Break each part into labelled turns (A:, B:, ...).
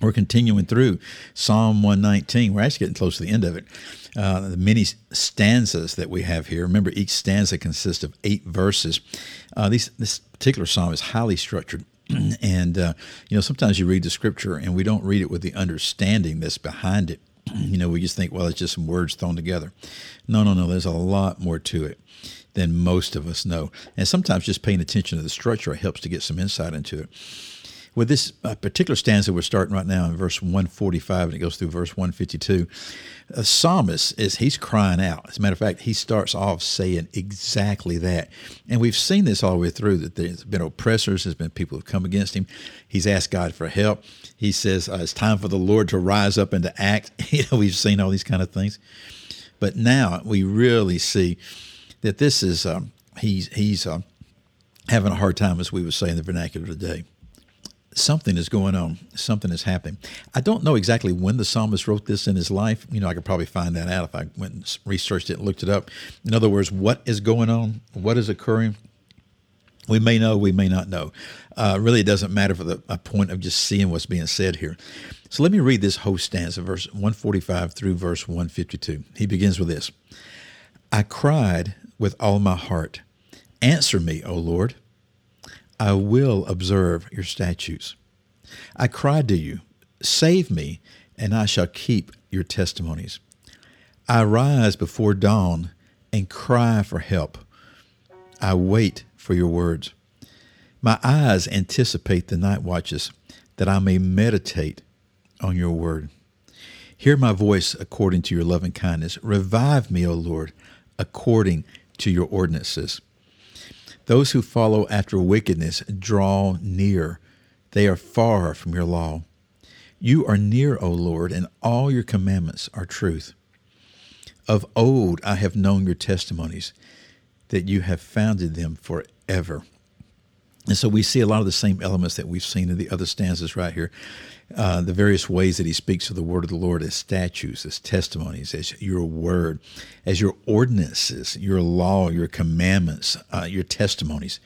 A: We're continuing through Psalm 119. We're actually getting close to the end of it. Uh, the many stanzas that we have here. Remember, each stanza consists of eight verses. Uh, these, this particular psalm is highly structured. and, uh, you know, sometimes you read the scripture and we don't read it with the understanding that's behind it. you know, we just think, well, it's just some words thrown together. No, no, no. There's a lot more to it than most of us know. And sometimes just paying attention to the structure helps to get some insight into it with this uh, particular stanza we're starting right now in verse 145 and it goes through verse 152 a psalmist is he's crying out. As a matter of fact he starts off saying exactly that. And we've seen this all the way through that there's been oppressors there's been people who've come against him. He's asked god for help. He says uh, it's time for the lord to rise up and to act. You know we've seen all these kind of things. But now we really see that this is um, he's he's uh, having a hard time as we would say in the vernacular today something is going on. Something is happening. I don't know exactly when the psalmist wrote this in his life. You know, I could probably find that out if I went and researched it and looked it up. In other words, what is going on? What is occurring? We may know, we may not know. Uh, really, it doesn't matter for the point of just seeing what's being said here. So let me read this whole stanza, verse 145 through verse 152. He begins with this I cried with all my heart. Answer me, O Lord. I will observe your statutes. I cried to you, Save me, and I shall keep your testimonies. I rise before dawn and cry for help. I wait for your words. My eyes anticipate the night watches, that I may meditate on your word. Hear my voice according to your loving kindness. Revive me, O Lord, according to your ordinances. Those who follow after wickedness draw near. They are far from your law. You are near, O Lord, and all your commandments are truth. Of old I have known your testimonies, that you have founded them forever. And so we see a lot of the same elements that we've seen in the other stanzas right here. Uh, the various ways that he speaks of the word of the Lord as statutes, as testimonies, as your word, as your ordinances, your law, your commandments, uh, your testimonies.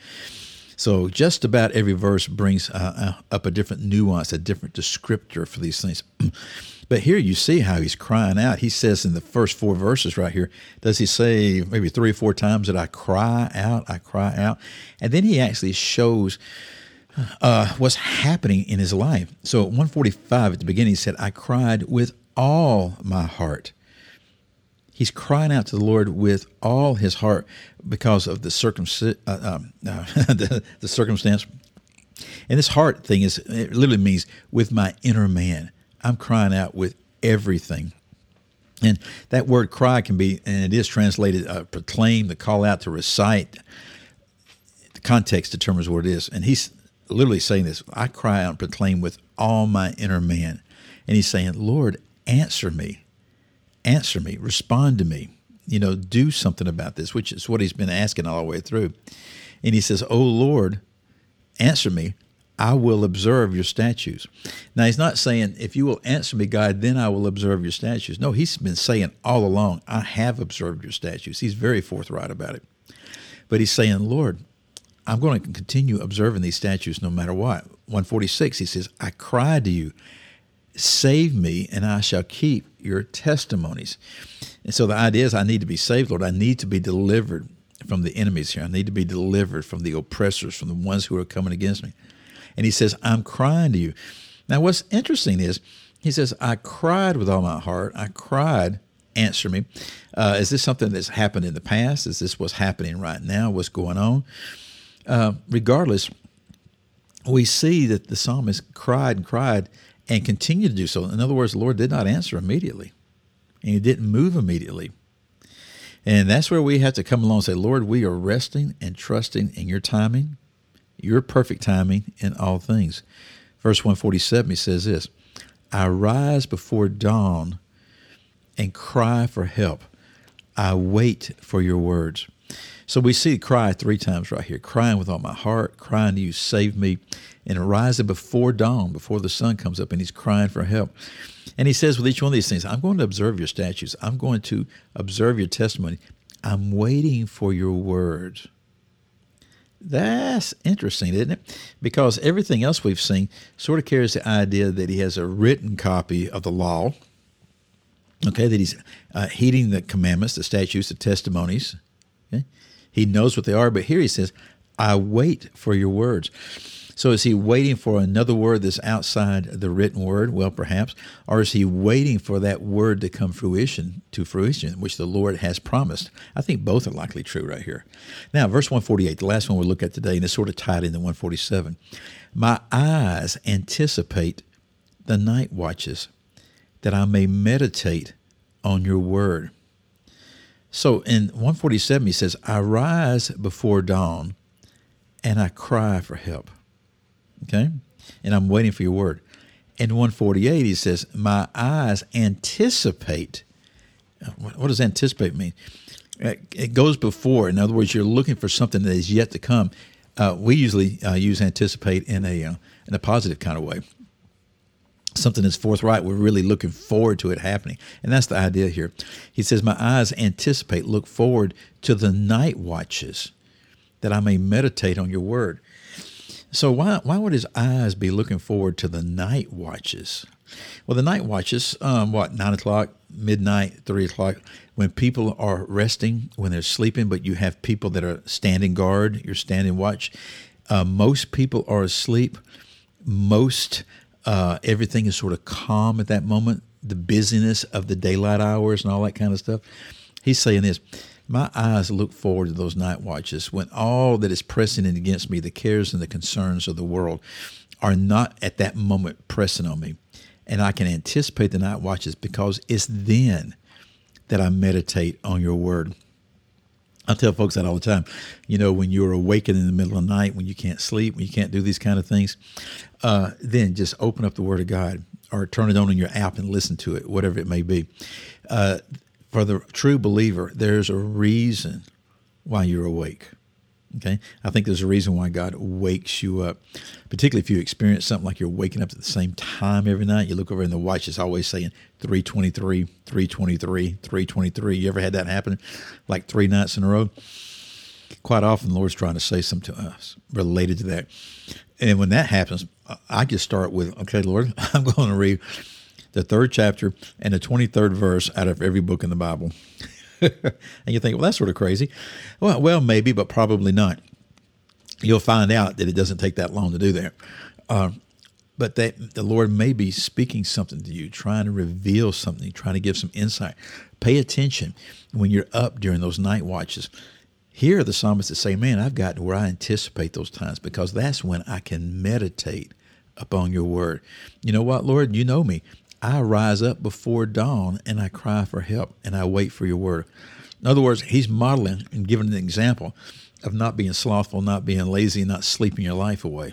A: So just about every verse brings uh, uh up a different nuance, a different descriptor for these things. but here you see how he's crying out. He says in the first four verses right here, does he say maybe three or four times that I cry out, I cry out? And then he actually shows uh, what's happening in his life. So at 145 at the beginning, he said, I cried with all my heart. He's crying out to the Lord with all his heart because of the, uh, um, uh, the, the circumstance. And this heart thing is, it literally means with my inner man. I'm crying out with everything. And that word cry can be, and it is translated uh, proclaim, to call out, to recite. The context determines what it is. And he's literally saying this I cry out and proclaim with all my inner man. And he's saying, Lord, answer me. Answer me. Respond to me. You know, do something about this, which is what he's been asking all the way through. And he says, Oh Lord, answer me. I will observe your statutes. Now, he's not saying, if you will answer me, God, then I will observe your statutes. No, he's been saying all along, I have observed your statutes. He's very forthright about it. But he's saying, Lord, I'm going to continue observing these statutes no matter what. 146, he says, I cry to you, save me, and I shall keep your testimonies. And so the idea is, I need to be saved, Lord. I need to be delivered from the enemies here. I need to be delivered from the oppressors, from the ones who are coming against me. And he says, I'm crying to you. Now, what's interesting is, he says, I cried with all my heart. I cried answer me. Uh, is this something that's happened in the past? Is this what's happening right now? What's going on? Uh, regardless, we see that the psalmist cried and cried and continued to do so. In other words, the Lord did not answer immediately, and He didn't move immediately. And that's where we have to come along and say, Lord, we are resting and trusting in your timing, your perfect timing in all things. Verse 147, he says this I rise before dawn and cry for help. I wait for your words. So we see cry three times right here crying with all my heart, crying to you, save me, and rising before dawn, before the sun comes up, and he's crying for help. And he says with each one of these things, I'm going to observe your statutes, I'm going to observe your testimony, I'm waiting for your words. That's interesting, isn't it? Because everything else we've seen sort of carries the idea that he has a written copy of the law, okay, that he's uh, heeding the commandments, the statutes, the testimonies. Okay? He knows what they are, but here he says, I wait for your words. So is he waiting for another word that's outside the written word? Well, perhaps. Or is he waiting for that word to come fruition to fruition, which the Lord has promised? I think both are likely true right here. Now, verse 148, the last one we'll look at today, and it's sort of tied into 147. My eyes anticipate the night watches, that I may meditate on your word. So in 147, he says, I rise before dawn and I cry for help. Okay? And I'm waiting for your word. In 148, he says, My eyes anticipate. What does anticipate mean? It goes before. In other words, you're looking for something that is yet to come. Uh, we usually uh, use anticipate in a uh, in a positive kind of way. Something that's forthright. We're really looking forward to it happening, and that's the idea here. He says, "My eyes anticipate, look forward to the night watches, that I may meditate on your word." So why why would his eyes be looking forward to the night watches? Well, the night watches, um, what nine o'clock, midnight, three o'clock, when people are resting, when they're sleeping, but you have people that are standing guard, you're standing watch. Uh, most people are asleep. Most uh, everything is sort of calm at that moment. The busyness of the daylight hours and all that kind of stuff. He's saying this my eyes look forward to those night watches when all that is pressing in against me, the cares and the concerns of the world, are not at that moment pressing on me. And I can anticipate the night watches because it's then that I meditate on your word. I tell folks that all the time. You know, when you're awakened in the middle of the night, when you can't sleep, when you can't do these kind of things, uh, then just open up the Word of God or turn it on in your app and listen to it, whatever it may be. Uh, for the true believer, there's a reason why you're awake. Okay, I think there's a reason why God wakes you up, particularly if you experience something like you're waking up at the same time every night. You look over in the watch; it's always saying 323, 323, 323. You ever had that happen, like three nights in a row? Quite often, the Lord's trying to say something to us related to that. And when that happens, I just start with, "Okay, Lord, I'm going to read the third chapter and the 23rd verse out of every book in the Bible. and you think, well, that's sort of crazy. Well, well, maybe, but probably not. You'll find out that it doesn't take that long to do that. Uh, but that the Lord may be speaking something to you, trying to reveal something, trying to give some insight. Pay attention when you're up during those night watches. Here are the psalmists that say, Man, I've gotten where I anticipate those times because that's when I can meditate upon your word. You know what, Lord? You know me. I rise up before dawn and I cry for help and I wait for your word. In other words, he's modeling and giving an example of not being slothful, not being lazy, not sleeping your life away.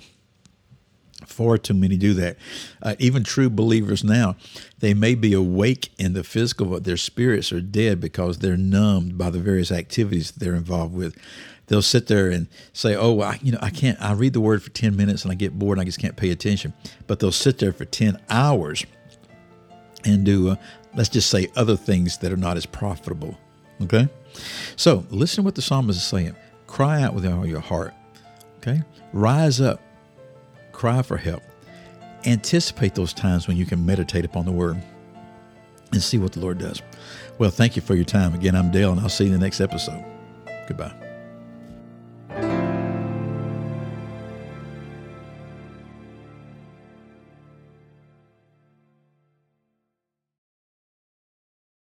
A: Far too many do that. Uh, even true believers now, they may be awake in the physical, but their spirits are dead because they're numbed by the various activities they're involved with. They'll sit there and say, "Oh, I, you know, I can't. I read the word for ten minutes and I get bored and I just can't pay attention." But they'll sit there for ten hours and do, uh, let's just say, other things that are not as profitable. Okay? So listen to what the psalmist is saying. Cry out with all your heart. Okay? Rise up. Cry for help. Anticipate those times when you can meditate upon the word and see what the Lord does. Well, thank you for your time. Again, I'm Dale, and I'll see you in the next episode. Goodbye.